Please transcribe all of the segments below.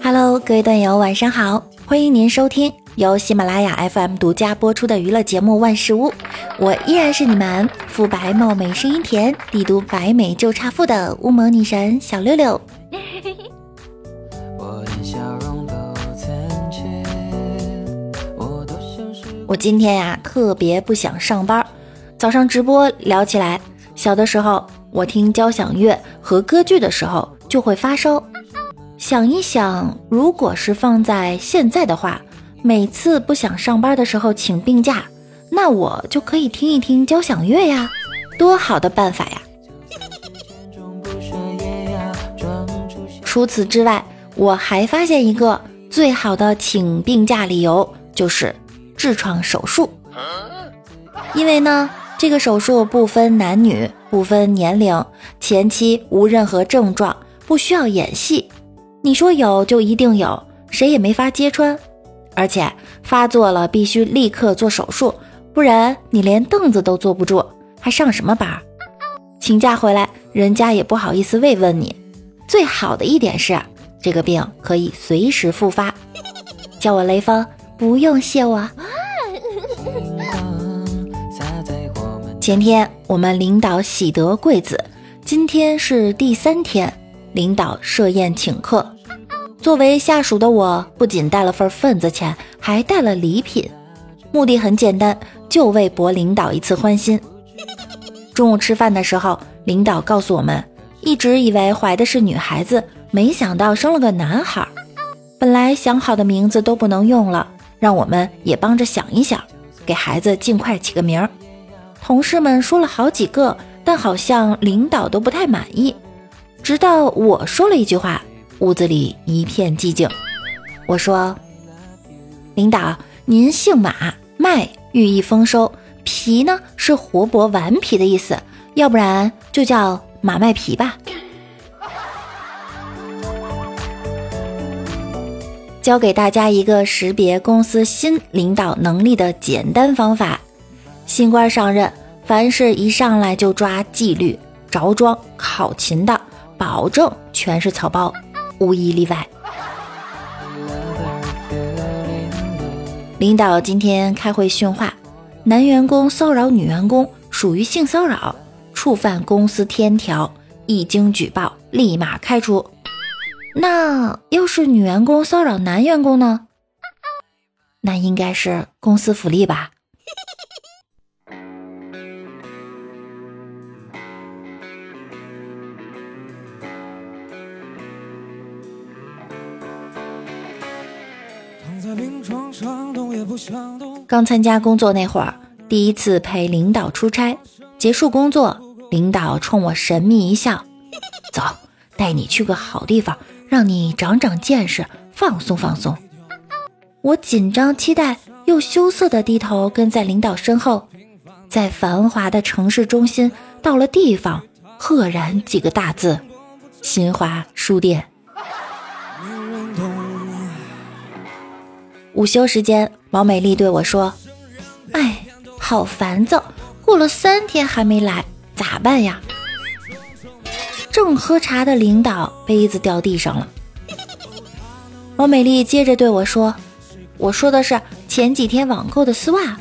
Hello，各位段友，晚上好！欢迎您收听由喜马拉雅 FM 独家播出的娱乐节目《万事屋》，我依然是你们肤白貌美、声音甜、帝都白美就差富的乌魔女神小六六。我今天呀，特别不想上班。早上直播聊起来，小的时候我听交响乐和歌剧的时候就会发烧。想一想，如果是放在现在的话，每次不想上班的时候请病假，那我就可以听一听交响乐呀，多好的办法呀！除此之外，我还发现一个最好的请病假理由，就是痔疮手术。因为呢，这个手术不分男女，不分年龄，前期无任何症状，不需要演戏。你说有就一定有，谁也没法揭穿。而且发作了必须立刻做手术，不然你连凳子都坐不住，还上什么班？请假回来，人家也不好意思慰问你。最好的一点是，这个病可以随时复发。叫我雷锋，不用谢我。前天我们领导喜得贵子，今天是第三天。领导设宴请客，作为下属的我不仅带了份份子钱，还带了礼品，目的很简单，就为博领导一次欢心。中午吃饭的时候，领导告诉我们，一直以为怀的是女孩子，没想到生了个男孩。本来想好的名字都不能用了，让我们也帮着想一想，给孩子尽快起个名儿。同事们说了好几个，但好像领导都不太满意。直到我说了一句话，屋子里一片寂静。我说：“领导，您姓马，麦寓意丰收，皮呢是活泼顽皮的意思，要不然就叫马麦皮吧。”教给大家一个识别公司新领导能力的简单方法：新官上任，凡是一上来就抓纪律、着装、考勤的。保证全是草包，无一例外。领导今天开会训话：男员工骚扰女员工属于性骚扰，触犯公司天条，一经举报立马开除。那要是女员工骚扰男员工呢？那应该是公司福利吧。刚参加工作那会儿，第一次陪领导出差，结束工作，领导冲我神秘一笑：“走，带你去个好地方，让你长长见识，放松放松。”我紧张期待又羞涩的低头跟在领导身后，在繁华的城市中心，到了地方，赫然几个大字：“新华书店。”午休时间，毛美丽对我说：“哎，好烦躁，过了三天还没来，咋办呀？”正喝茶的领导杯子掉地上了。王美丽接着对我说：“我说的是前几天网购的丝袜。”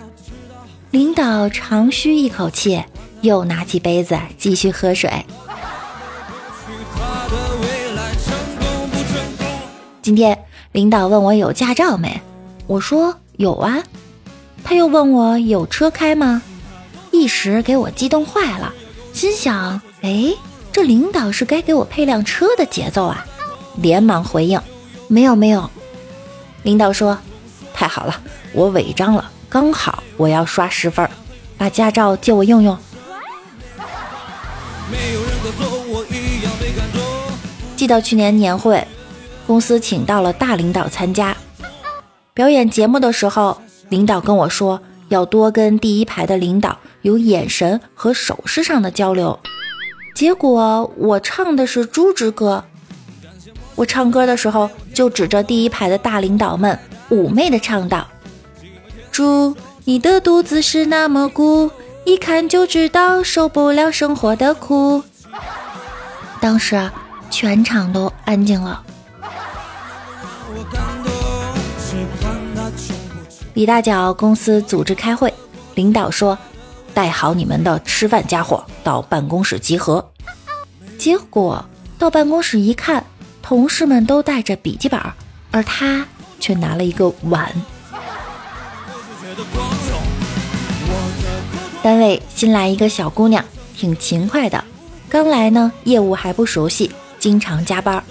领导长吁一口气，又拿起杯子继续喝水。今天领导问我有驾照没？我说有啊，他又问我有车开吗？一时给我激动坏了，心想：哎，这领导是该给我配辆车的节奏啊！连忙回应：没有没有。领导说：太好了，我违章了，刚好我要刷十分，把驾照借我用用。记得去年年会，公司请到了大领导参加。表演节目的时候，领导跟我说要多跟第一排的领导有眼神和手势上的交流。结果我唱的是《猪之歌》，我唱歌的时候就指着第一排的大领导们，妩媚的唱道：“猪，你的肚子是那么鼓，一看就知道受不了生活的苦。”当时啊全场都安静了。李大脚公司组织开会，领导说：“带好你们的吃饭家伙到办公室集合。”结果到办公室一看，同事们都带着笔记本，而他却拿了一个碗。单位新来一个小姑娘，挺勤快的，刚来呢，业务还不熟悉，经常加班。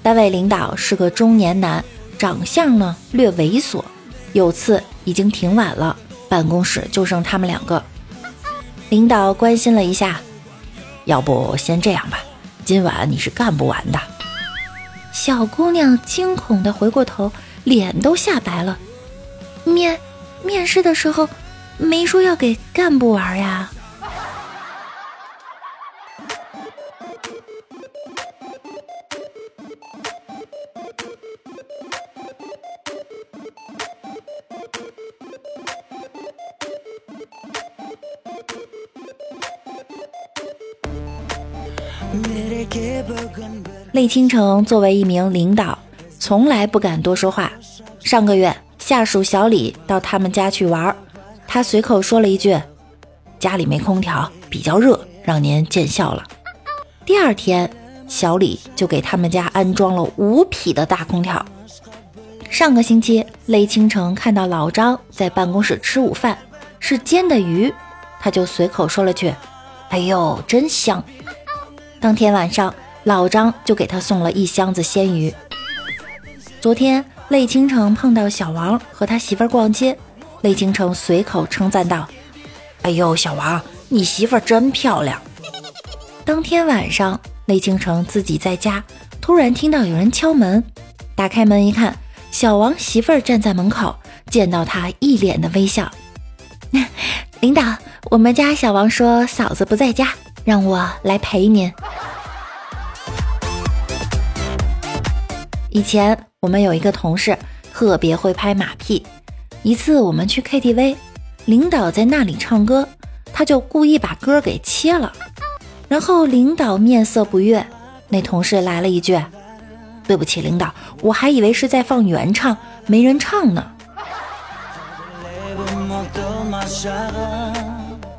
单位领导是个中年男，长相呢略猥琐。有次已经挺晚了，办公室就剩他们两个。领导关心了一下，要不先这样吧，今晚你是干不完的。小姑娘惊恐地回过头，脸都吓白了。面面试的时候没说要给干部玩呀。厉倾城作为一名领导，从来不敢多说话。上个月，下属小李到他们家去玩，他随口说了一句：“家里没空调，比较热，让您见笑了。”第二天，小李就给他们家安装了五匹的大空调。上个星期，雷倾城看到老张在办公室吃午饭，是煎的鱼，他就随口说了句：“哎呦，真香。”当天晚上，老张就给他送了一箱子鲜鱼。昨天，泪倾城碰到小王和他媳妇儿逛街，泪倾城随口称赞道：“哎呦，小王，你媳妇儿真漂亮。”当天晚上，泪倾城自己在家，突然听到有人敲门，打开门一看，小王媳妇儿站在门口，见到他一脸的微笑。领导，我们家小王说嫂子不在家。让我来陪您。以前我们有一个同事特别会拍马屁，一次我们去 KTV，领导在那里唱歌，他就故意把歌给切了，然后领导面色不悦，那同事来了一句：“对不起，领导，我还以为是在放原唱，没人唱呢。”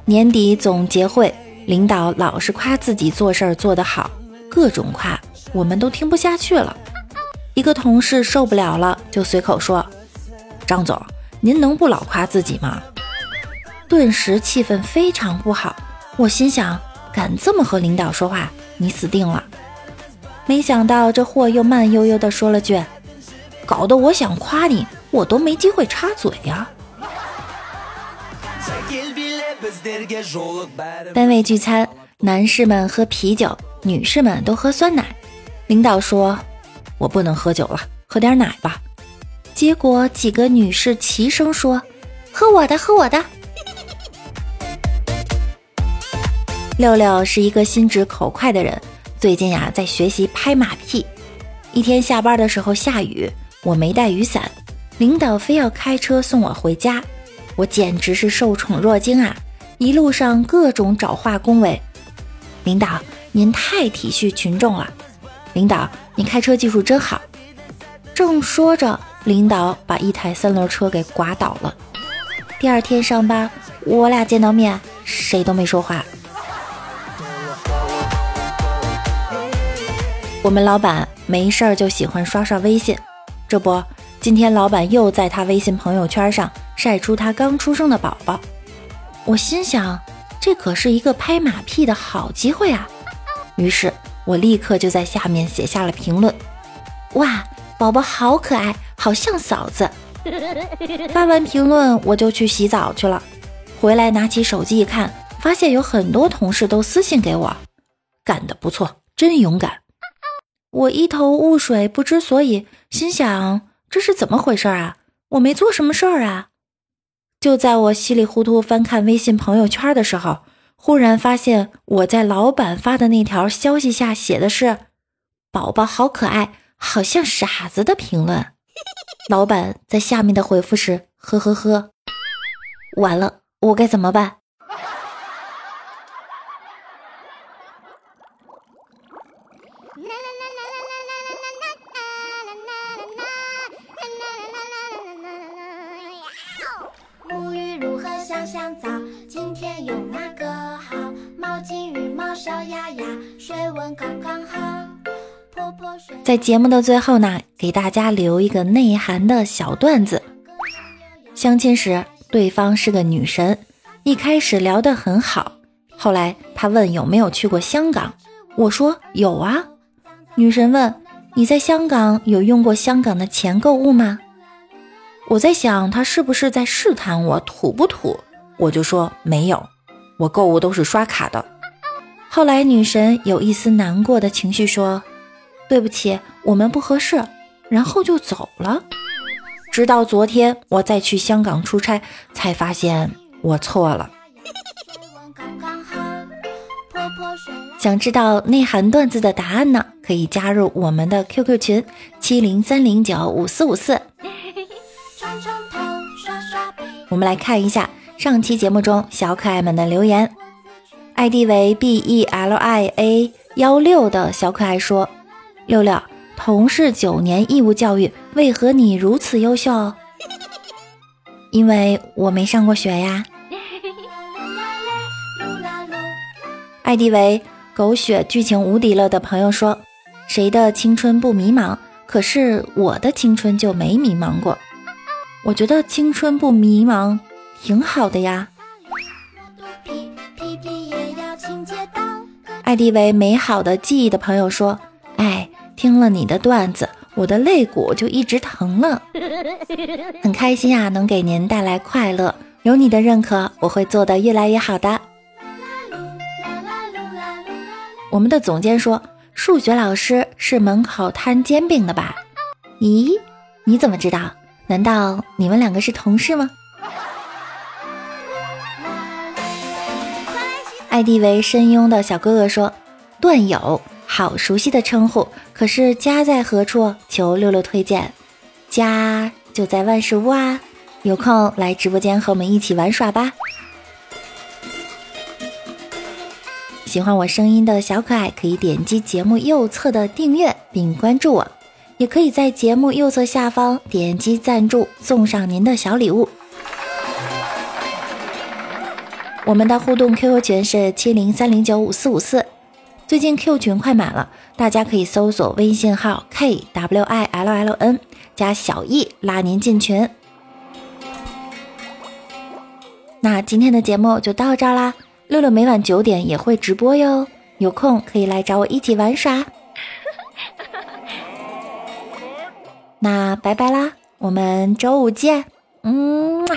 年底总结会。领导老是夸自己做事儿做得好，各种夸，我们都听不下去了。一个同事受不了了，就随口说：“张总，您能不老夸自己吗？”顿时气氛非常不好。我心想：敢这么和领导说话，你死定了。没想到这货又慢悠悠地说了句：“搞得我想夸你，我都没机会插嘴呀。”单位聚餐，男士们喝啤酒，女士们都喝酸奶。领导说：“我不能喝酒了，喝点奶吧。”结果几个女士齐声说：“喝我的，喝我的。”六六是一个心直口快的人，最近呀在学习拍马屁。一天下班的时候下雨，我没带雨伞，领导非要开车送我回家，我简直是受宠若惊啊！一路上各种找话恭维，领导您太体恤群众了，领导你开车技术真好。正说着，领导把一台三轮车给刮倒了。第二天上班，我俩见到面，谁都没说话。我们老板没事儿就喜欢刷刷微信，这不，今天老板又在他微信朋友圈上晒出他刚出生的宝宝。我心想，这可是一个拍马屁的好机会啊！于是我立刻就在下面写下了评论：“哇，宝宝好可爱，好像嫂子。”发完评论，我就去洗澡去了。回来拿起手机一看，发现有很多同事都私信给我：“干得不错，真勇敢。”我一头雾水，不知所以，心想这是怎么回事啊？我没做什么事儿啊！就在我稀里糊涂翻看微信朋友圈的时候，忽然发现我在老板发的那条消息下写的是：“宝宝好可爱，好像傻子的评论。老板在下面的回复是呵呵呵。完了，我该怎么办？啦啦啦啦啦啦如何香香皂？今天用哪个好？毛巾与毛刷，丫丫，水温刚刚好在节目的最后呢，给大家留一个内涵的小段子。相亲时，对方是个女神，一开始聊得很好，后来他问有没有去过香港，我说有啊。女神问你在香港有用过香港的钱购物吗？我在想他是不是在试探我土不土，我就说没有，我购物都是刷卡的。后来女神有一丝难过的情绪说。对不起，我们不合适，然后就走了。直到昨天，我再去香港出差，才发现我错了。想知道内涵段子的答案呢？可以加入我们的 QQ 群七零三零九五四五四。我们来看一下上期节目中小可爱们的留言。ID 为 B E L I A 幺六的小可爱说。六六，同是九年义务教育，为何你如此优秀？因为我没上过学呀。ID 为狗血剧情无敌了的朋友说：“谁的青春不迷茫？可是我的青春就没迷茫过。我觉得青春不迷茫挺好的呀。”ID 为美好的记忆的朋友说。哎听了你的段子，我的肋骨就一直疼了，很开心啊，能给您带来快乐。有你的认可，我会做得越来越好的。我们的总监说，数学老师是门口摊煎饼的吧？咦，你怎么知道？难道你们两个是同事吗？ID 为深庸的小哥哥说，段友。好熟悉的称呼，可是家在何处？求六六推荐。家就在万事屋啊，有空来直播间和我们一起玩耍吧。喜欢我声音的小可爱，可以点击节目右侧的订阅并关注我，也可以在节目右侧下方点击赞助，送上您的小礼物。我们的互动 QQ 群是七零三零九五四五四。最近 Q 群快满了，大家可以搜索微信号 k w i l l n 加小易拉您进群。那今天的节目就到这儿啦，六六每晚九点也会直播哟，有空可以来找我一起玩耍。那拜拜啦，我们周五见，嗯。